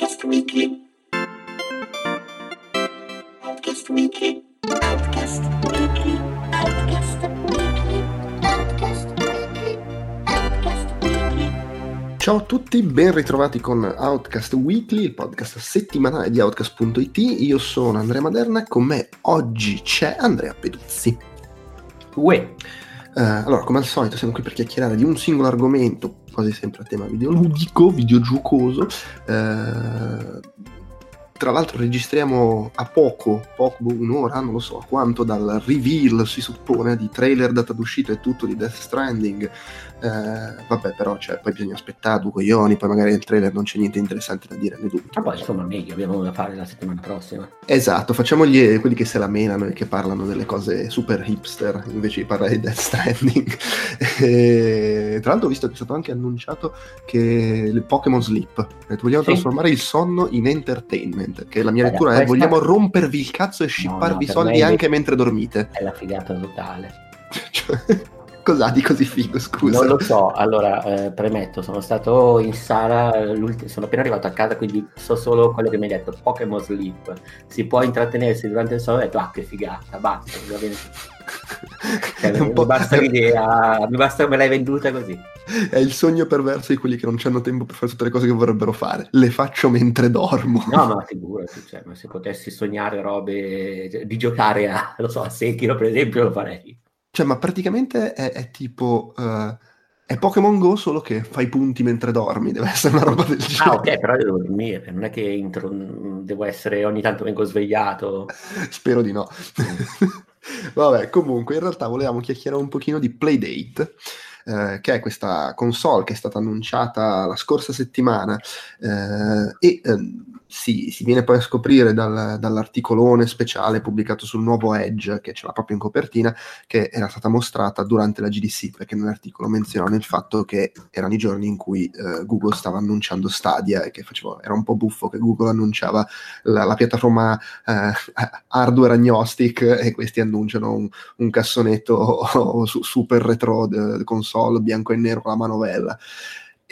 Outcast Weekly. Outcast Weekly. Outcast Weekly. Outcast Weekly. Outcast Weekly. Outcast Weekly. Ciao a tutti, ben ritrovati con Outcast Weekly, il podcast settimanale di Outcast.it. Io sono Andrea Maderna e con me oggi c'è Andrea Peduzzi. Uè, Eh, allora, come al solito, siamo qui per chiacchierare di un singolo argomento, quasi sempre a tema videoludico, videogiocoso. Eh, tra l'altro registriamo a poco, poco, un'ora, non lo so quanto, dal reveal, si suppone, di trailer, data d'uscita e tutto di Death Stranding. Eh, vabbè, però cioè, poi bisogna aspettare due coglioni, poi magari nel trailer non c'è niente interessante da dire né dubito. ma poi insomma meglio, abbiamo da fare la settimana prossima. Esatto, facciamogli quelli che se la menano e che parlano delle cose super hipster invece di parlare di Death Stranding. E, tra l'altro ho visto che è stato anche annunciato che il Pokémon Sleep, eh, vogliamo Sì. trasformare il sonno in entertainment, che la mia lettura è questa- vogliamo rompervi il cazzo e scipparvi i per soldi me- anche mentre dormite. È la figata totale. Cioè, Cos'ha di così figo, scusa? Non lo so, allora eh, premetto, sono stato in sala, sono appena arrivato a casa, quindi so solo quello che mi hai detto, Pokémon Sleep. Si può intrattenersi durante il sonno, ho detto, ah che figata, basta, va bene. Cioè, È un mi po'- basta l'idea, mi basta me l'hai venduta così. È il sogno perverso di quelli che non hanno tempo per fare tutte le cose che vorrebbero fare. Le faccio mentre dormo. No, ma figurati, cioè, ma se potessi sognare robe, cioè, di giocare a, lo so, a Sekiro per esempio, lo farei. Cioè, ma praticamente è, è tipo. eh, è Pokémon Go, solo che fai punti mentre dormi. Deve essere una roba del genere. Ah, ok, però devo dormire, non è che intro- devo essere ogni tanto vengo svegliato. Spero di no. Vabbè, comunque, in realtà volevamo chiacchierare un pochino di Playdate. eh, che è questa console che è stata annunciata la scorsa settimana eh, e ehm, si, si viene poi a scoprire dal- dall'articolone speciale pubblicato sul nuovo Edge che ce l'ha proprio in copertina che era stata mostrata durante la GDC perché nell'articolo menzionano il fatto che erano i giorni in cui eh, Google stava annunciando Stadia e che facevo, era un po' buffo che Google annunciava la, la piattaforma eh, hardware agnostic e questi annunciano un, un cassonetto su- super retro de- console bianco e nero con la manovella.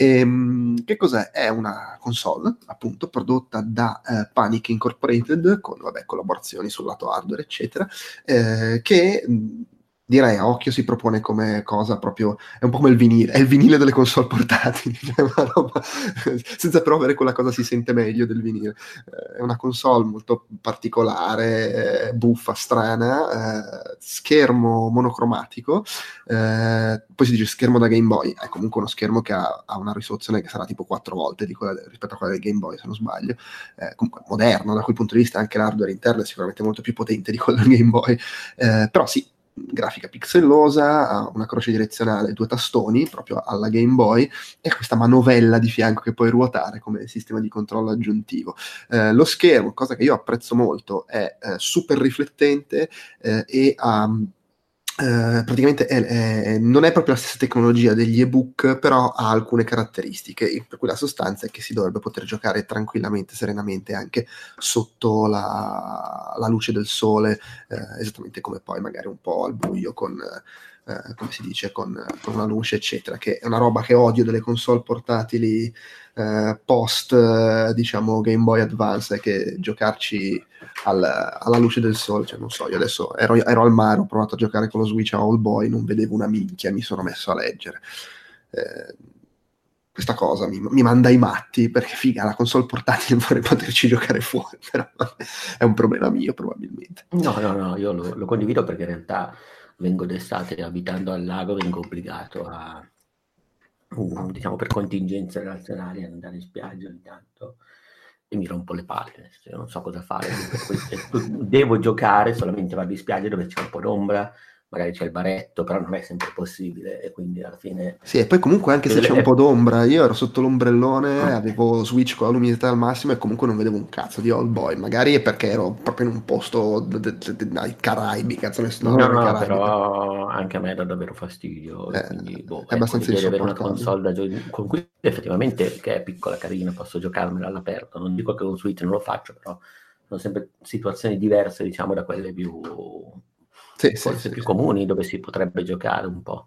Ehm, che cos'è? È una console appunto prodotta da eh, Panic Incorporated con vabbè, collaborazioni sul lato hardware eccetera eh, che mh, direi a occhio si propone come cosa proprio è un po' come il vinile, è il vinile delle console portatili, senza però avere quella cosa si sente meglio del vinile. Eh, È una console molto particolare, eh, buffa, strana, eh, schermo monocromatico, poi si dice schermo da Game Boy, è comunque uno schermo che ha, una risoluzione che sarà tipo quattro volte quella, rispetto a quella del Game Boy, se non sbaglio. Eh, comunque moderno da quel punto di vista, anche l'hardware interno è sicuramente molto più potente di quello del Game Boy, però sì, grafica pixellosa, ha una croce direzionale, due tastoni proprio alla Game Boy e questa manovella di fianco che puoi ruotare come sistema di controllo aggiuntivo. Eh, lo schermo, cosa che io apprezzo molto, è eh, super riflettente eh, e ha eh, praticamente è- è- non è proprio la stessa tecnologia degli ebook, però ha alcune caratteristiche, per cui la sostanza è che si dovrebbe poter giocare tranquillamente, serenamente anche sotto la, la luce del sole, eh, esattamente come poi magari un po' al buio con, eh, come si dice, con, con una luce, eccetera, che è una roba che odio delle console portatili eh, post, eh, diciamo, Game Boy Advance, che giocarci al- alla luce del sole, cioè non so, io adesso ero, ero al mare, ho provato a giocare con lo Switch a All Boy, non vedevo una minchia, mi sono messo a leggere. Eh, questa cosa mi, mi manda ai matti perché figa la console portatile vorrei poterci giocare fuori però è un problema mio probabilmente No, no, no, io lo, lo condivido perché in realtà vengo d'estate abitando al lago, vengo obbligato a, mm, diciamo, per contingenze relazionali ad andare in spiaggia ogni tanto e mi rompo le palle, cioè, non so cosa fare. Devo giocare, solamente vado in spiaggia dove c'è un po' d'ombra, magari c'è il baretto, però non è sempre possibile e quindi alla fine... Sì, e poi comunque anche se c'è un po' d'ombra, io ero sotto l'ombrellone, avevo Switch con la luminosità al massimo e comunque non vedevo un cazzo di All Boy. Magari è perché ero proprio in un posto d- d- d- d- ai Caraibi, cazzo ne so, No, no, Caraibi. però anche a me dà davvero fastidio. Eh, quindi, boh, è abbastanza ecco, avere una console gio- con cui effettivamente, che è piccola, carina, posso giocarmela all'aperto. Non dico che con Switch non lo faccio, però sono sempre situazioni diverse, diciamo, da quelle più, Sì, forse sì, più sì. comuni dove si potrebbe giocare un po'.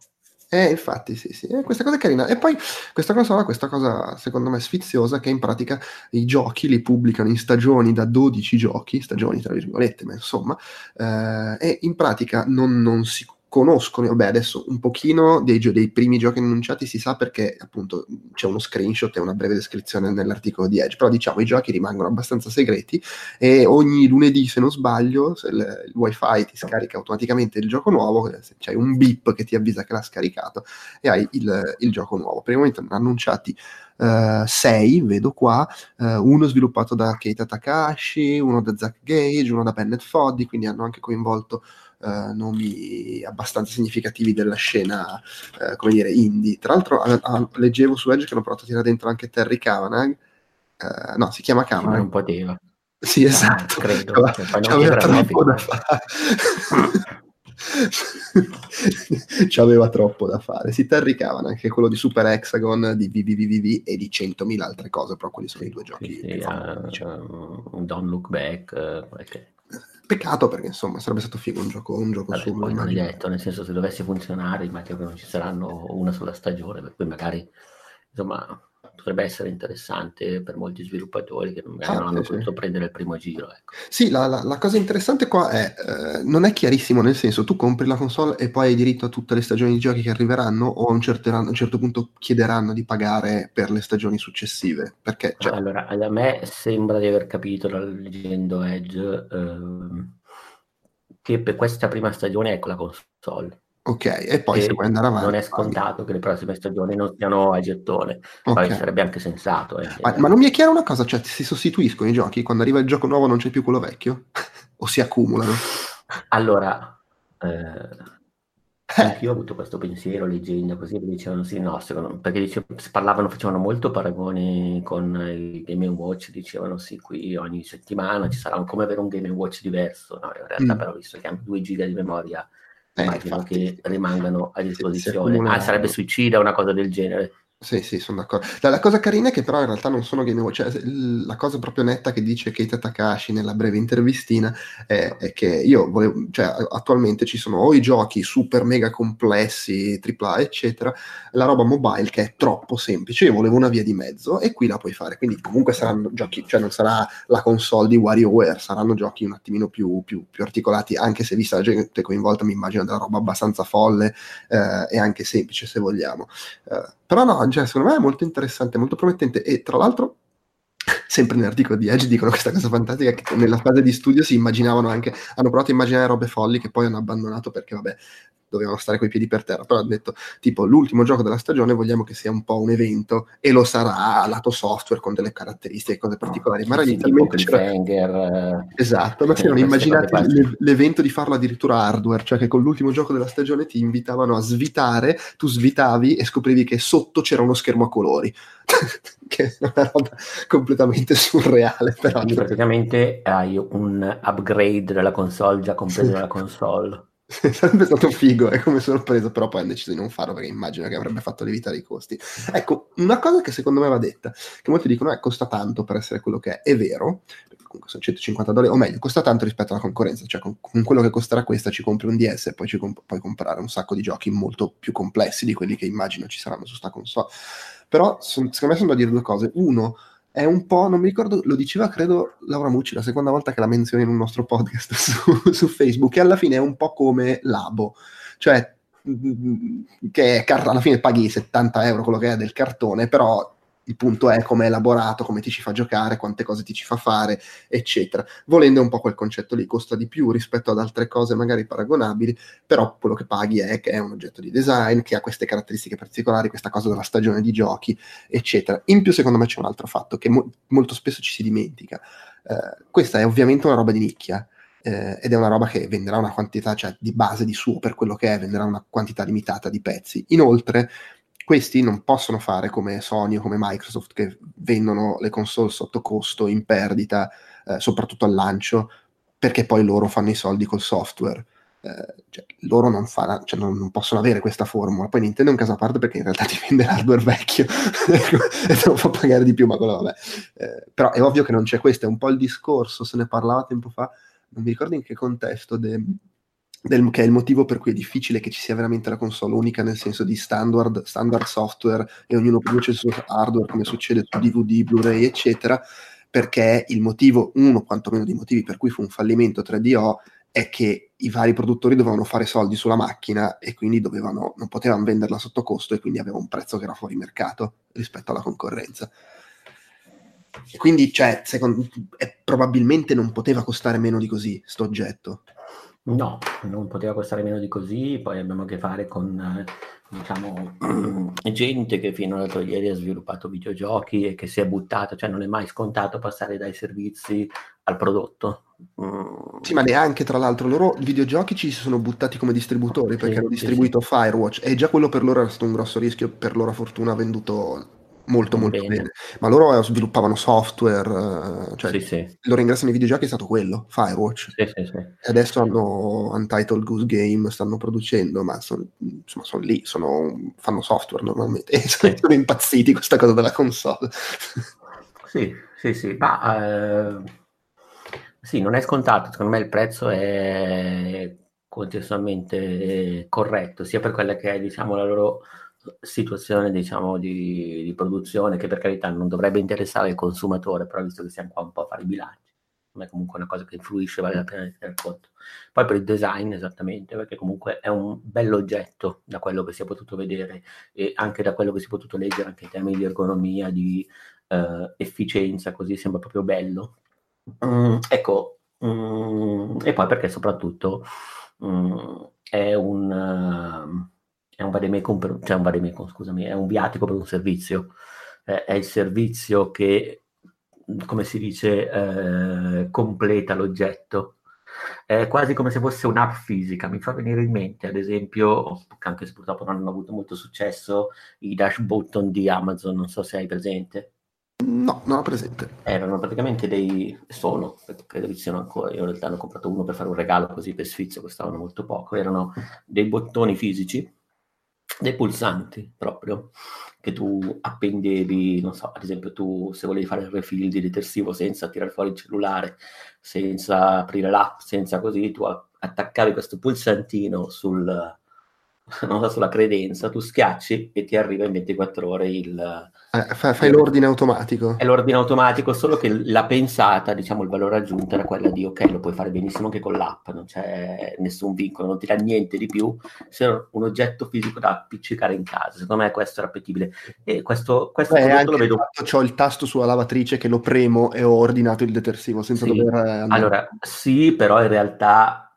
Eh, infatti, sì, sì, eh, questa cosa è carina. E poi questa cosa, questa cosa secondo me sfiziosa, che in pratica i giochi li pubblicano in stagioni da 12 giochi, stagioni tra virgolette, ma insomma, eh, e in pratica non, non si conoscono, vabbè adesso un pochino dei, dei, primi giochi annunciati si sa perché appunto c'è uno screenshot e una breve descrizione nell'articolo di Edge, però diciamo i giochi rimangono abbastanza segreti e ogni lunedì se non sbaglio se il, il wifi ti scarica automaticamente il gioco nuovo, c'hai un beep che ti avvisa che l'ha scaricato e hai il, il gioco nuovo. Per il momento hanno annunciati Uh, sei, vedo qua, uh, uno sviluppato da Keita Takashi, uno da Zack Gage, uno da Bennett Foddy, quindi hanno anche coinvolto uh, nomi abbastanza significativi della scena, uh, come dire, indie. Tra l'altro a, a, leggevo su Edge che hanno provato a tirare dentro anche Terry Kavanagh, uh, no, si chiama Kavanagh. Non poteva. Sì, esatto. Ah, credo. C'aveva troppo da fare. C'aveva troppo da fare. Si Terry Kavanagh, che è quello di Super Hexagon, di VVVVV e di 100.000 altre cose, però quelli sono i due giochi. Sì, sì, uh, Don't Look Back, uh, qualche Peccato perché insomma sarebbe stato figo un gioco, un gioco Vabbè, poi non è detto, nel senso se dovesse funzionare immagino che non ci saranno una sola stagione, per cui magari insomma potrebbe essere interessante per molti sviluppatori che magari ah, non hanno sì, potuto prendere il primo giro. Ecco. Sì, la, la, la, cosa interessante qua è, eh, non è chiarissimo, nel senso tu compri la console e poi hai diritto a tutte le stagioni di giochi che arriveranno o a un certo, a un certo punto chiederanno di pagare per le stagioni successive? Perché, cioè... Allora, a me sembra di aver capito, leggendo Edge, eh, che per questa prima stagione ecco la console Ok, e poi e se puoi andare avanti. Non è scontato che le prossime stagioni non siano a gettone, okay. poi sarebbe anche sensato. Eh. Ma, ma, non mi è chiaro una cosa, cioè si sostituiscono i giochi? Quando arriva il gioco nuovo non c'è più quello vecchio? o si accumulano? Allora, eh, io ho avuto questo pensiero leggendo così, dicevano sì, no, secondo, perché dicevano, parlavano, facevano molto paragoni con il Game Watch, dicevano sì, qui ogni settimana ci sarà un, come avere un Game Watch diverso, no, in realtà mm. però visto che hanno 2 giga di memoria eh, immagino infatti, che rimangano a disposizione. Ah, sarebbe suicida una cosa del genere. Sì, sì, sono d'accordo. La, la, cosa carina è che però in realtà non sono Game Watch, cioè la cosa proprio netta che dice Keita Takashi nella breve intervistina è, è che io volevo, cioè attualmente ci sono o i giochi super mega complessi, AAA, eccetera, la roba mobile che è troppo semplice, io volevo una via di mezzo e qui la puoi fare, quindi comunque saranno giochi, cioè non sarà la console di WarioWare, saranno giochi un attimino più, più, più articolati, anche se vista la gente coinvolta mi immagino della roba abbastanza folle eh, e anche semplice se vogliamo. Eh, però no, cioè, secondo me è molto interessante, molto promettente e tra l'altro sempre nell'articolo di Edge dicono questa cosa fantastica che nella fase di studio si immaginavano anche, hanno provato a immaginare robe folli che poi hanno abbandonato perché vabbè dovevano stare coi piedi per terra, però hanno detto tipo l'ultimo gioco della stagione vogliamo che sia un po' un evento e lo sarà lato software con delle caratteristiche, cose particolari, ma sì, inizialmente c'era... Finger, esatto, ma si erano immaginati l'evento di farlo addirittura hardware, cioè che con l'ultimo gioco della stagione ti invitavano a svitare, tu svitavi e scoprivi che sotto c'era uno schermo a colori. che è una roba completamente surreale. Però. Quindi praticamente hai un upgrade della console già compreso nella console. Sarebbe stato figo, è come sorpresa, però poi hanno deciso di non farlo perché immagino che avrebbe fatto lievitare i costi. Ecco, una cosa che secondo me va detta, che molti dicono, eh, costa tanto per essere quello che è, è vero, comunque sono 150 dollari, o meglio, costa tanto rispetto alla concorrenza, cioè con, con quello che costerà questa ci compri un DS e poi ci comp- puoi comprare un sacco di giochi molto più complessi di quelli che immagino ci saranno su sta console. Però son, secondo me sono da dire due cose. Uno, è un po', non mi ricordo, lo diceva credo Laura Mucci la seconda volta che la menzioni in un nostro podcast su, su Facebook, che alla fine è un po' come Labo, cioè mm, che alla fine paghi 70 euro quello che è del cartone, però il punto è come è elaborato, come ti ci fa giocare, quante cose ti ci fa fare, eccetera. Volendo un po' quel concetto lì, costa di più rispetto ad altre cose magari paragonabili, però quello che paghi è che è un oggetto di design, che ha queste caratteristiche particolari, questa cosa della stagione di giochi, eccetera. In più, secondo me, c'è un altro fatto che mo- molto spesso ci si dimentica. Uh, questa è ovviamente una roba di nicchia. Eh, ed è una roba che venderà una quantità, cioè di base di suo per quello che è, venderà una quantità limitata di pezzi. Inoltre, questi non possono fare come Sony o come Microsoft che vendono le console sotto costo, in perdita, eh, soprattutto al lancio, perché poi loro fanno i soldi col software. Eh, cioè, loro non, fa, cioè, non, non, possono avere questa formula. Poi Nintendo è un caso a parte perché in realtà ti vende l'hardware vecchio e te lo fa pagare di più, ma quello vabbè. Eh, però è ovvio che non c'è questo, è un po' il discorso, se ne parlava tempo fa, non mi ricordo in che contesto, de, del- che è il motivo per cui è difficile che ci sia veramente la console unica nel senso di standard, standard software e ognuno produce il suo hardware come succede su DVD, Blu-ray eccetera perché il motivo, uno quantomeno dei motivi per cui fu un fallimento 3DO è che i vari produttori dovevano fare soldi sulla macchina e quindi dovevano, non potevano venderla sotto costo e quindi aveva un prezzo che era fuori mercato rispetto alla concorrenza. E quindi, cioè, secondo, eh, probabilmente non poteva costare meno di così, sto oggetto. No, non poteva costare meno di così, poi abbiamo a che fare con, eh, diciamo, gente che fino all'altro ieri ha sviluppato videogiochi e che si è buttato, cioè non è mai scontato passare dai servizi al prodotto. Mm, Sì, ma neanche tra l'altro loro videogiochi ci si sono buttati come distributori perché Sì, hanno sì, distribuito Firewatch e già quello per loro era stato un grosso rischio, per loro fortuna ha venduto molto molto Bene. bene. Ma loro eh, sviluppavano software, eh, cioè sì, sì, il loro ingresso nei videogiochi è stato quello, Firewatch. sì. E adesso hanno Untitled Goose Game, stanno producendo, ma sono, insomma, sono lì, sono- fanno software normalmente. E sono, impazziti questa cosa della console. Sì, sì, sì, ma eh, sì, non è scontato, secondo me il prezzo è contestualmente corretto, sia per quella che è, diciamo, la loro situazione, diciamo, di, di produzione, che per carità non dovrebbe interessare il consumatore, però visto che siamo qua un po' a fare i bilanci, ma è comunque una cosa che influisce, vale la pena di tener conto. Poi per il design, esattamente, perché comunque è un bell'oggetto da quello che si è potuto vedere e anche da quello che si è potuto leggere anche in termini di ergonomia, di eh, efficienza, così sembra proprio bello. Mm, ecco, mm, e poi perché soprattutto mm, è un, ehm, è un vademecum, per- cioè un vademecum, scusami, è un viatico per un servizio. Eh, è il servizio che, come si dice, eh, completa l'oggetto. È quasi come se fosse un'app fisica. Mi fa venire in mente, ad esempio, anche se purtroppo non hanno avuto molto successo, i dash button di Amazon, non so se hai presente No, non ho presente. erano praticamente dei sono, credo che siano ancora, io in realtà ne ho comprato uno per fare un regalo così per sfizio, costavano molto poco, erano dei bottoni fisici, dei pulsanti proprio, che tu appendevi, non so, ad esempio tu se volevi fare il refill di detersivo senza tirare fuori il cellulare, senza aprire l'app, senza così, tu attaccavi questo pulsantino sul, non so, sulla credenza, tu schiacci e ti arriva in 24 ore il Eh, fa- fai l'ordine automatico. è l'ordine automatico, solo che la pensata, diciamo, il valore aggiunto era quella di ok, lo puoi fare benissimo anche con l'app, non c'è nessun vincolo, non ti dà niente di più, se non un oggetto fisico da appiccicare in casa. Secondo me questo era appetibile. E questo, questo Beh, anche lo il vedo. fatto, c'ho il tasto sulla lavatrice che lo premo e ho ordinato il detersivo senza Sì. dover eh, andare. Allora, sì, però in realtà,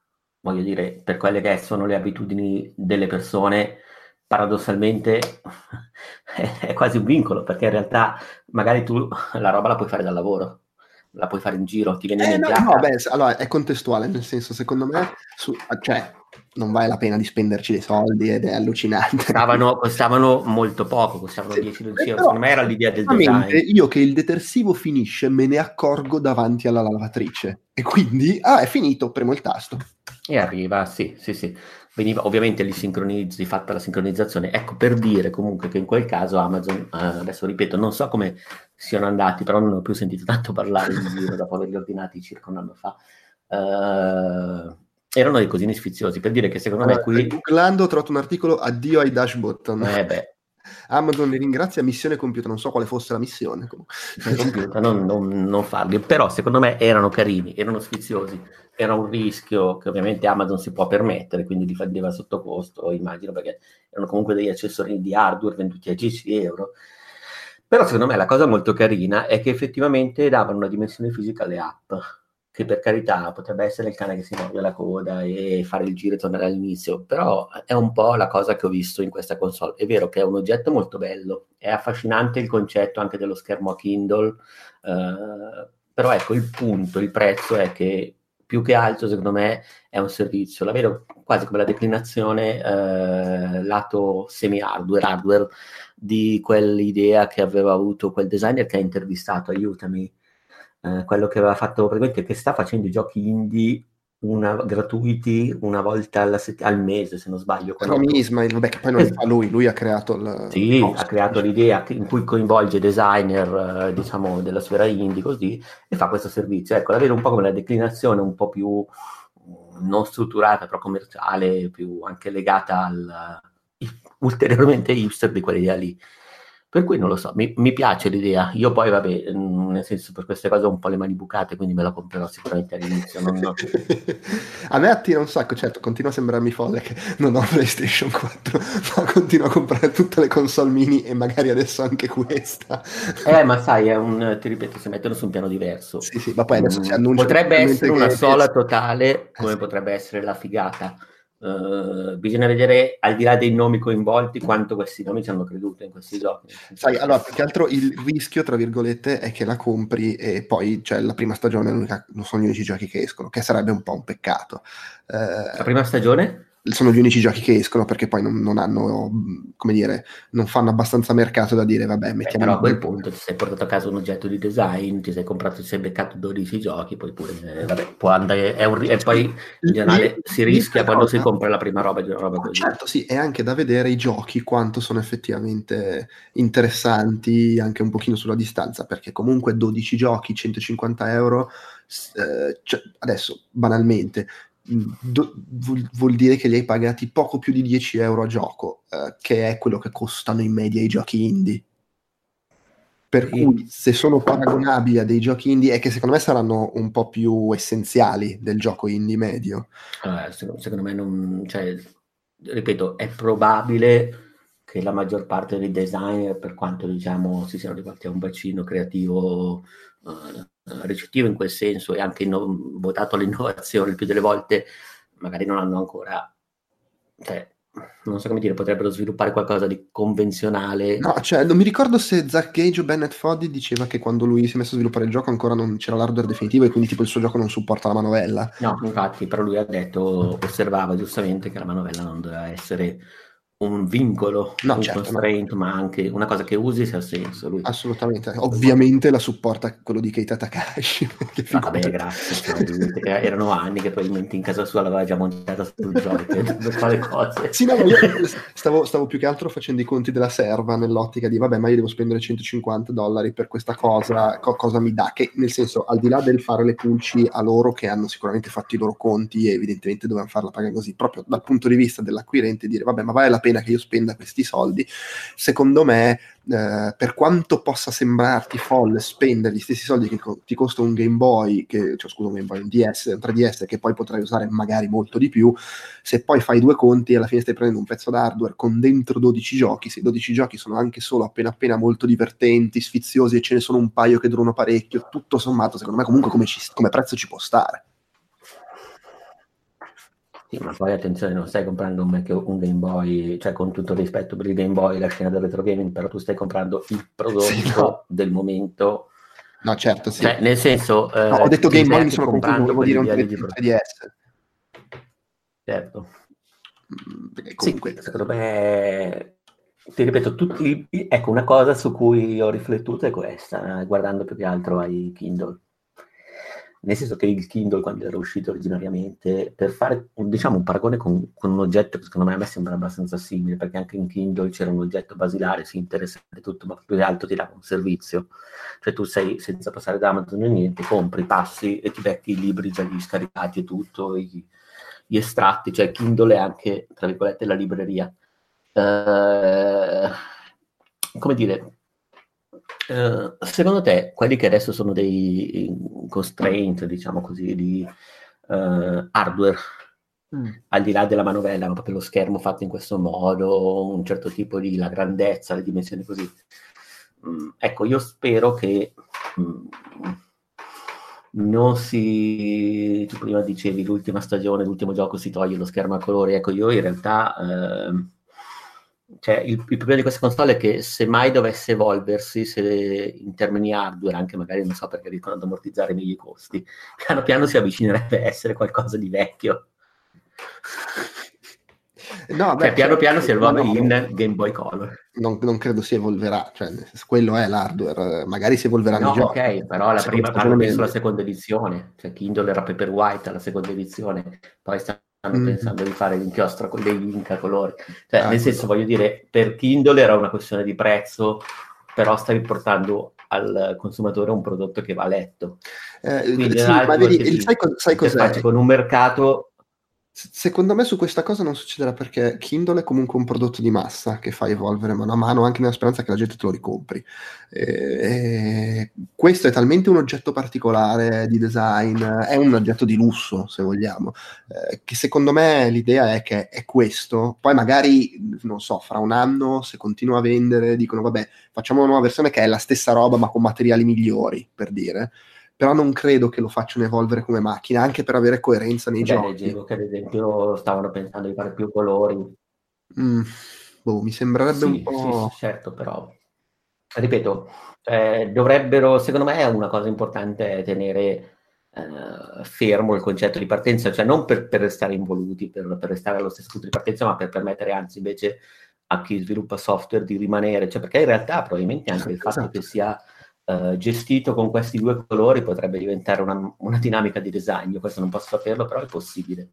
voglio dire, per quelle che sono le abitudini delle persone, paradossalmente è quasi un vincolo, perché in realtà magari tu la roba la puoi fare dal lavoro, la puoi fare in giro, ti viene in Eh, no, mente, ah, no, beh, allora è contestuale, nel senso, secondo me, su- cioè, non vale la pena di spenderci dei soldi ed è allucinante. costavano, costavano molto poco, costavano Sì, 10-12 però, euro. Secondo me era l'idea del design. Io che il detersivo finisce me ne accorgo davanti alla lavatrice e quindi, ah, è finito, premo il tasto. E arriva, sì, sì, sì. Veniva, ovviamente li sincronizzi, fatta la sincronizzazione. Ecco, per dire comunque che in quel caso Amazon, eh, adesso ripeto, non so come siano andati, però non ho più sentito tanto parlare in giro dopo averli ordinati circa un anno fa. Eh, erano dei cosini sfiziosi, per dire che secondo me Allora, qui... googlando ho trovato un articolo addio ai dash button. Eh Amazon li ringrazia, missione compiuta, non so quale fosse la missione. computer, non, non- non farli, però secondo me erano carini, erano sfiziosi, era un rischio che ovviamente Amazon si può permettere, quindi li vendeva sotto costo, immagino, perché erano comunque degli accessori di hardware venduti a 10 euro. Però secondo me la cosa molto carina è che effettivamente davano una dimensione fisica alle app, che per carità potrebbe essere il cane che si morde la coda e fare il giro e tornare all'inizio, però è un po' la cosa che ho visto in questa console. È vero che è un oggetto molto bello, è affascinante il concetto anche dello schermo a Kindle, eh, però ecco il punto, il prezzo è che più che altro secondo me è un servizio, la vedo quasi come la declinazione eh, lato semi-hardware, hardware di quell'idea che aveva avuto quel designer che ha intervistato, aiutami, eh, quello che aveva fatto praticamente, che sta facendo i giochi indie una, gratuiti una volta sett- al mese, se non sbaglio. quando- Romy Ismail, vabbè, che poi non li fa lui, lui ha creato il... sì, il ha creato l'idea in cui coinvolge designer, eh, diciamo, della sfera indie così, e fa questo servizio. Ecco, la vedo un po' come la declinazione un po' più, non strutturata, però commerciale, più anche legata al ulteriormente hipster di quell'idea lì. Per cui non lo so, mi, mi, piace l'idea. Io poi, vabbè, mm, nel senso, per queste cose ho un po' le mani bucate, quindi me la comprerò sicuramente all'inizio. Non, no. a me attira un sacco, certo, continua a sembrarmi folle che non ho PlayStation 4, ma continuo a comprare tutte le console mini e magari adesso anche questa. Eh, ma sai, è un, ti ripeto, si mettono su un piano diverso. Sì, sì, ma poi adesso si mm, annuncia... Potrebbe essere una sola totale, come eh, sì. potrebbe essere la figata Uh, bisogna vedere al di là dei nomi coinvolti quanto questi nomi ci hanno creduto in questi giochi. Sai, allora, più che altro il rischio, tra virgolette, è che la compri e poi cioè, la prima stagione non sono gli unici giochi che escono, che sarebbe un po' un peccato. Uh, la prima stagione? Sono gli unici giochi che escono perché poi non, non, hanno, come dire, non fanno abbastanza mercato da dire vabbè mettiamo... Beh, però a quel punto ti sei portato a casa un oggetto di design, ti sei comprato, ti sei beccato 12 giochi, poi pure, eh, vabbè, può andare, è un, e poi in generale si rischia quando si compra la prima roba di una roba così. Certo, sì, è anche da vedere i giochi quanto sono effettivamente interessanti anche un pochino sulla distanza, perché comunque 12 giochi, 150 euro, eh, cioè, adesso banalmente do, vuol, vuol, dire che li hai pagati poco più di 10 euro a gioco, eh, che è quello che costano in media i giochi indie. Per sì. cui se sono paragonabili a dei giochi indie è che secondo me saranno un po' più essenziali del gioco indie medio. Eh, secondo, secondo, me non... Cioè, ripeto, è probabile che la maggior parte dei designer, per quanto diciamo si siano rivolti a un bacino creativo uh, ricettivo in quel senso e anche inno- votato all'innovazione il più delle volte, magari non hanno ancora, cioè, non so come dire, potrebbero sviluppare qualcosa di convenzionale. No, cioè, non mi ricordo se Zach Gage o Bennett Foddy diceva che quando lui si è messo a sviluppare il gioco ancora non c'era l'hardware definitivo e quindi tipo il suo gioco non supporta la manovella. No, infatti, però lui ha detto, osservava giustamente che la manovella non doveva essere un vincolo, no, un certo, constraint, no. ma anche una cosa che usi se ha senso. Lui. Assolutamente, ovviamente la supporta quello di Keita Takashi. Ah, vabbè, grazie, cioè, erano anni che probabilmente in casa sua l'aveva già montata sul gioco per fare cose. Sì, no, io stavo, stavo, più che altro facendo i conti della serva nell'ottica di vabbè, ma io devo spendere 150 dollari per questa cosa, co- cosa mi dà? Che nel senso, al di là del fare le pulci a loro che hanno sicuramente fatto i loro conti e evidentemente dovevano farla pagare così, proprio dal punto di vista dell'acquirente dire vabbè, ma vale la pena che io spenda questi soldi, secondo me, eh, per quanto possa sembrarti folle spendere gli stessi soldi che co- ti costa un Game Boy, che, cioè scusa, un Game Boy, un DS, un 3DS, che poi potrai usare magari molto di più, se poi fai due conti e alla fine stai prendendo un pezzo d'hardware con dentro 12 giochi, se i 12 giochi sono anche solo appena appena molto divertenti, sfiziosi e ce ne sono un paio che durano parecchio, tutto sommato, secondo me comunque come, ci, come prezzo ci può stare. Sì, ma poi attenzione, non stai comprando un, Mac, un Game Boy, cioè con tutto il rispetto per il Game Boy, la scena del retro gaming, però tu stai comprando il prodotto sì, no. del momento. No, certo, sì. Cioè, nel senso... No, eh, ho detto Game Boy, mi sono confuso, volevo dire un 3DS. Certo. Mm, comunque... Sì, secondo me... Ti ripeto, tutti, ecco, una cosa su cui ho riflettuto è questa, guardando più che altro ai Kindle nel senso che il Kindle quando era uscito originariamente, per fare diciamo, un paragone con, con, un oggetto che secondo me a me sembra abbastanza simile, perché anche in Kindle c'era un oggetto basilare, sì, interessante tutto, ma più che altro ti dava un servizio. Cioè tu sei senza passare da Amazon o niente, compri, passi e ti becchi i libri già scaricati e tutto, i, gli estratti, cioè Kindle è anche, tra virgolette, la libreria. Uh, come dire, Uh, secondo te, quelli che adesso sono dei constraint, diciamo così, di uh, hardware, mm. al di là della manovella, ma proprio lo schermo fatto in questo modo, un certo tipo di la grandezza, le dimensioni così. Mm, ecco, io spero che mm, non si... Tu prima dicevi l'ultima stagione, l'ultimo gioco si toglie lo schermo a colori. Ecco, io in realtà... Uh, cioè, il, il, problema di questa console è che se mai dovesse evolversi se in termini hardware, anche magari non so perché riescono ad ammortizzare meglio i costi, piano piano si avvicinerebbe a essere qualcosa di vecchio. No, cioè, beh, piano cioè, piano si evolve no, in Game Boy Color. Non, non, credo si evolverà, cioè, quello è l'hardware, magari si evolveranno no, i giochi. ok, però la prima parlo penso la seconda edizione, cioè Kindle era Paperwhite alla seconda edizione, poi sta stanno mm. pensando di fare l'inchiostro con dei link a colori. Cioè, ah, nel senso, voglio dire, per Kindle era una questione di prezzo, però stavi portando al consumatore un prodotto che va letto. Eh, Quindi, sì, ma vedi, sai, sai cos'è? Con un mercato Secondo me su questa cosa non succederà perché Kindle è comunque un prodotto di massa che fa evolvere mano a mano anche nella speranza che la gente te lo ricompri. E- e questo è talmente un oggetto particolare di design, è un oggetto di lusso se vogliamo, eh, che secondo me l'idea è che è questo, poi magari, non so, fra un anno se continua a vendere dicono vabbè facciamo una nuova versione che è la stessa roba ma con materiali migliori, per dire però non credo che lo facciano evolvere come macchina, anche per avere coerenza nei Beh, giochi. leggevo che ad esempio stavano pensando di fare più colori. Mm, boh, mi sembrerebbe un Sì, sì, po'... sì, certo, però ripeto, eh, dovrebbero, secondo me è una cosa importante tenere eh, fermo il concetto di partenza, cioè non per, per restare involuti, per, per restare allo stesso punto di partenza, ma per permettere anzi invece a chi sviluppa software di rimanere, cioè perché in realtà probabilmente anche il fatto Esatto. che sia eh, gestito con questi due colori potrebbe diventare una, una dinamica di design, io questo non posso saperlo, però è possibile.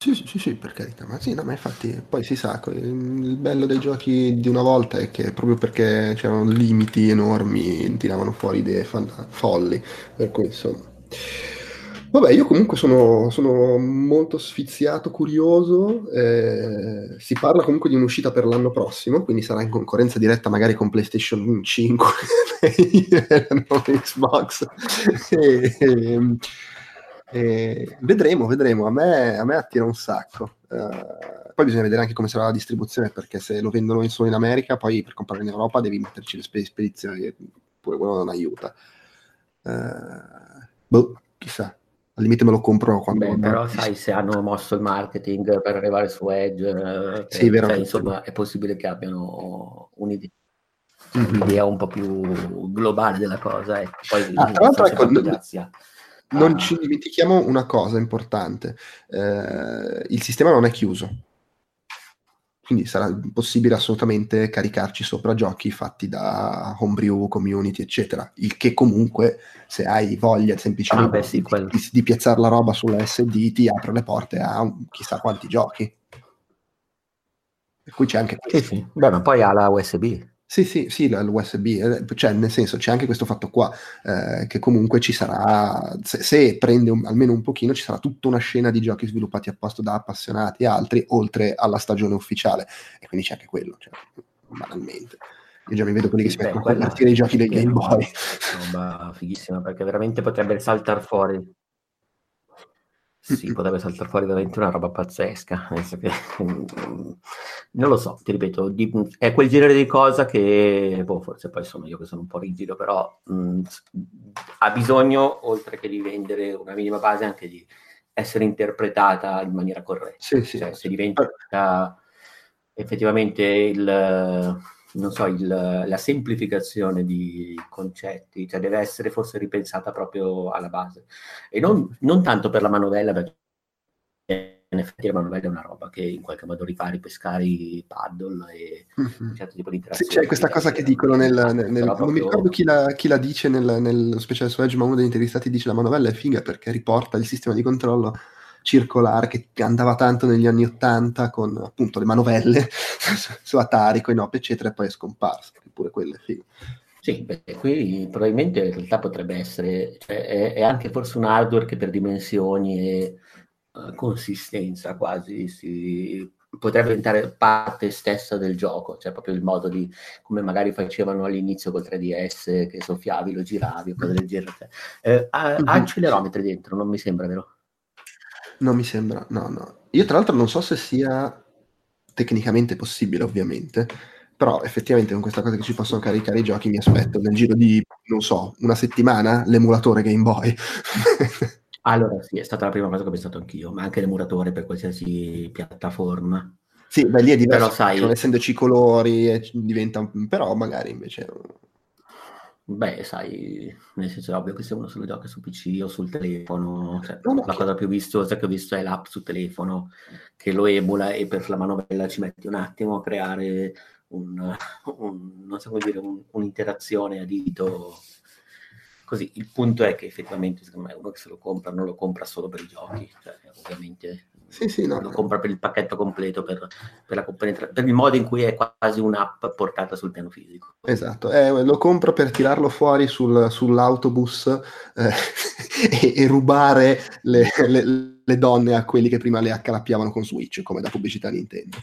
Sì, sì, sì, per carità, ma sì, no, ma infatti poi si sa, il bello dei giochi di una volta è che proprio perché c'erano limiti enormi tiravano fuori idee folli, per cui insomma... Vabbè, io comunque sono, sono molto sfiziato, curioso, eh, si parla comunque di un'uscita per l'anno prossimo, quindi sarà in concorrenza diretta magari con PlayStation 5 e Xbox. E- e- e vedremo, vedremo. A me, a me attira un sacco. Eh, poi bisogna vedere anche come sarà la distribuzione, perché se lo vendono solo in America, poi per comprarlo in Europa devi metterci le spe- spedizioni, pure quello non aiuta. Eh, boh, chissà. Al limite me lo compro quando... Beh, però sai se hanno mosso il marketing per arrivare su Edge, eh, Sì, eh, vero. cioè, insomma è possibile che abbiano un'idea, Mhm. un'idea un po' più globale della cosa. Ecco. Poi Ah, tra l'altro, ecco, non- Non a- ci dimentichiamo una cosa importante, Eh, il sistema non è chiuso, quindi sarà possibile assolutamente caricarci sopra giochi fatti da homebrew, community, eccetera, il che comunque se hai voglia semplicemente Ah, beh, sì, di, di- di piazzare la roba sulla SD ti apre le porte a chissà quanti giochi. Per cui c'è anche Sì, questo. sì. Beh, ma poi ha la USB. Sì, sì, sì, l'USB, eh, cioè nel senso c'è anche questo fatto qua, eh, che comunque ci sarà, se, se prende un- almeno un pochino, ci sarà tutta una scena di giochi sviluppati apposta da appassionati e altri, oltre alla stagione ufficiale, e quindi c'è anche quello, cioè, banalmente. Io già mi vedo quelli che si mettono a convertire i giochi dei Game Boy. Roba fighissima perché veramente potrebbe saltare fuori. Sì, potrebbe saltare fuori veramente una roba pazzesca. che, mm, non lo so, ti ripeto, è quel genere di cosa che, boh, forse poi sono io che sono un po' rigido, però mm, s- ha bisogno, oltre che di vendere una minima base, anche di essere interpretata in maniera corretta. Sì, sì. Cioè, se diventa effettivamente il, non so, il- la semplificazione di concetti, cioè deve essere forse ripensata proprio alla base. E non, non tanto per la manovella, perché in effetti la manovella è una roba che in qualche modo ripara i pescari paddle e Mhm. un certo tipo di Sì, interazione. c'è questa cosa che dicono nel, nel- nel- non mi ricordo chi la, chi la dice nel, nello speciale su Edge, ma uno degli intervistati dice la manovella è figa perché riporta il sistema di controllo circolare che andava tanto negli anni Ottanta con appunto le manovelle su Atari, con i Nop, eccetera, e poi è scomparso. Eppure quello è figo. Sì, beh, qui probabilmente in realtà potrebbe essere, cioè, è, è anche forse un hardware che per dimensioni e eh, consistenza quasi si potrebbe diventare parte stessa del gioco, cioè proprio il modo di come magari facevano all'inizio col 3DS che soffiavi, lo giravi o cose del genere. Eh, ha, ha accelerometri dentro, non mi sembra vero? Non mi sembra, no, no. Io tra l'altro non so se sia tecnicamente possibile, ovviamente, però effettivamente con questa cosa che ci possono caricare i giochi mi aspetto nel giro di, non so, una settimana l'emulatore Game Boy. Allora sì, è stata la prima cosa che ho pensato anch'io, ma anche l'emulatore per qualsiasi piattaforma. Sì, beh, lì è diverso, Però sai- non essendoci i colori, e c- diventa però magari invece... Beh, sai, nel senso è ovvio che se uno se lo gioca su PC o sul telefono, cioè, la cosa più vistosa che ho visto è l'app su telefono che lo emula e per la manovella ci metti un attimo a creare un, un- non so come dire, un- un'interazione a dito. Così, il punto è che effettivamente secondo me uno che se lo compra non lo compra solo per i giochi, cioè, ovviamente Sì, sì, no, lo compra per il pacchetto completo, per, per la per il modo in cui è quasi un'app portata sul piano fisico. Esatto, eh, lo compro per tirarlo fuori sul- sull'autobus eh, e, e rubare le, le- le donne a quelli che prima le accalappiavano con Switch, come da pubblicità Nintendo.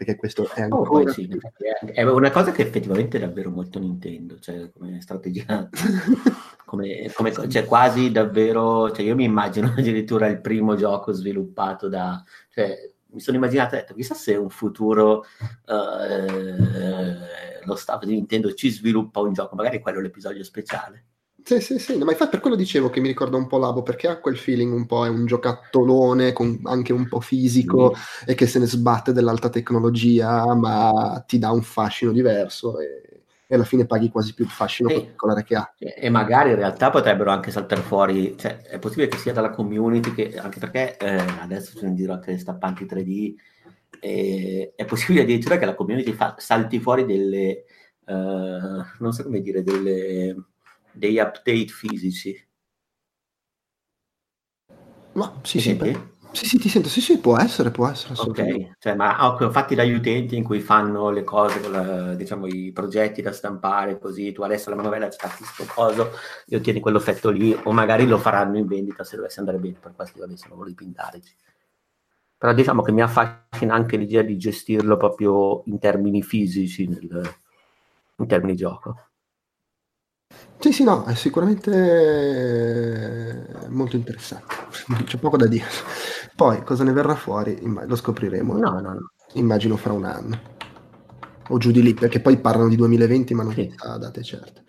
Perché questo è Oh, ancora sì, più... effetti è è una cosa che effettivamente è davvero molto Nintendo, cioè come strategia, come, come- cioè quasi davvero, cioè io mi immagino addirittura il primo gioco sviluppato da, cioè mi sono immaginato, ho detto, chissà se un futuro eh, lo staff di Nintendo ci sviluppa un gioco, magari quello è l'episodio speciale. Sì, sì, sì, no, ma infatti per quello dicevo che mi ricorda un po' Labo, perché ha quel feeling un po', è un giocattolone con anche un po' fisico e che se ne sbatte dell'alta tecnologia, ma ti dà un fascino diverso e, e alla fine paghi quasi più il fascino Sì. particolare che ha. E e magari in realtà potrebbero anche saltare fuori, cioè è possibile che sia dalla community, che, anche perché eh, adesso sono in giro anche le stampanti 3D, e è possibile addirittura che la community fa- salti fuori delle, eh, non so come dire, delle, degli update fisici. Ma sì, sì, sì, sì, ti sento, sì, sì, può essere, può essere. Ok, cioè, ma ok, fatti dagli utenti in cui fanno le cose, la- diciamo i progetti da stampare, così tu adesso la manovella stacchi sto coso e ottieni quell'effetto lì, o magari lo faranno in vendita se dovesse andare bene, per questi vabbè sono voli pindarici. Però diciamo che mi affascina anche l'idea di gestirlo proprio in termini fisici, nel- in termini gioco. Sì, sì, no, è sicuramente eh, molto interessante, c'è poco da dire. Poi cosa ne verrà fuori Imma- lo scopriremo, No, no, no. immagino fra un anno, o giù di lì, perché poi parlano di 2020 ma non Sì. si sa date certe.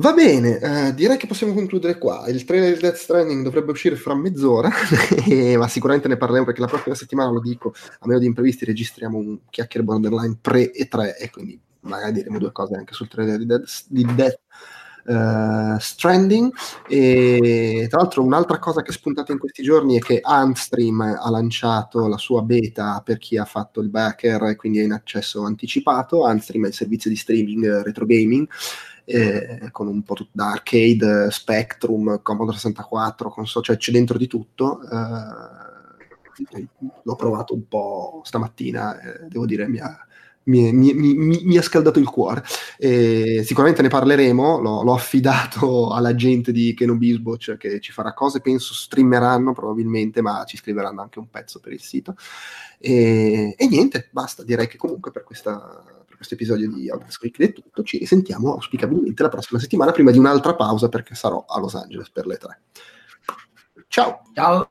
Va bene, eh, direi che possiamo concludere qua. Il trailer di Death Stranding dovrebbe uscire fra mezz'ora, e- ma sicuramente ne parleremo perché la prossima settimana, lo dico, a meno di imprevisti, registriamo un chiacchiere borderline pre e 3 e quindi magari diremo due cose anche sul trailer di Death, di Death, eh, Stranding. E tra l'altro un'altra cosa che è spuntata in questi giorni è che Antstream ha lanciato la sua beta per chi ha fatto il backer e quindi è in accesso anticipato. Antstream è il servizio di streaming eh, retro gaming eh, con un po' tutto da arcade, Spectrum, Commodore 64, console, cioè c'è dentro di tutto. eh, l'ho provato un po' stamattina, eh, devo dire, mi ha, mi, mi- mi- mi- ha scaldato il cuore. E sicuramente ne parleremo, l'ho, l'ho affidato alla gente di Kenobisboch che ci farà cose, penso streameranno probabilmente, ma ci scriveranno anche un pezzo per il sito. E, e niente, basta, direi che comunque per questa per questo episodio di Outcast Weekly è tutto, ci risentiamo auspicabilmente la prossima settimana prima di un'altra pausa perché sarò a Los Angeles per le tre. Ciao! Ciao!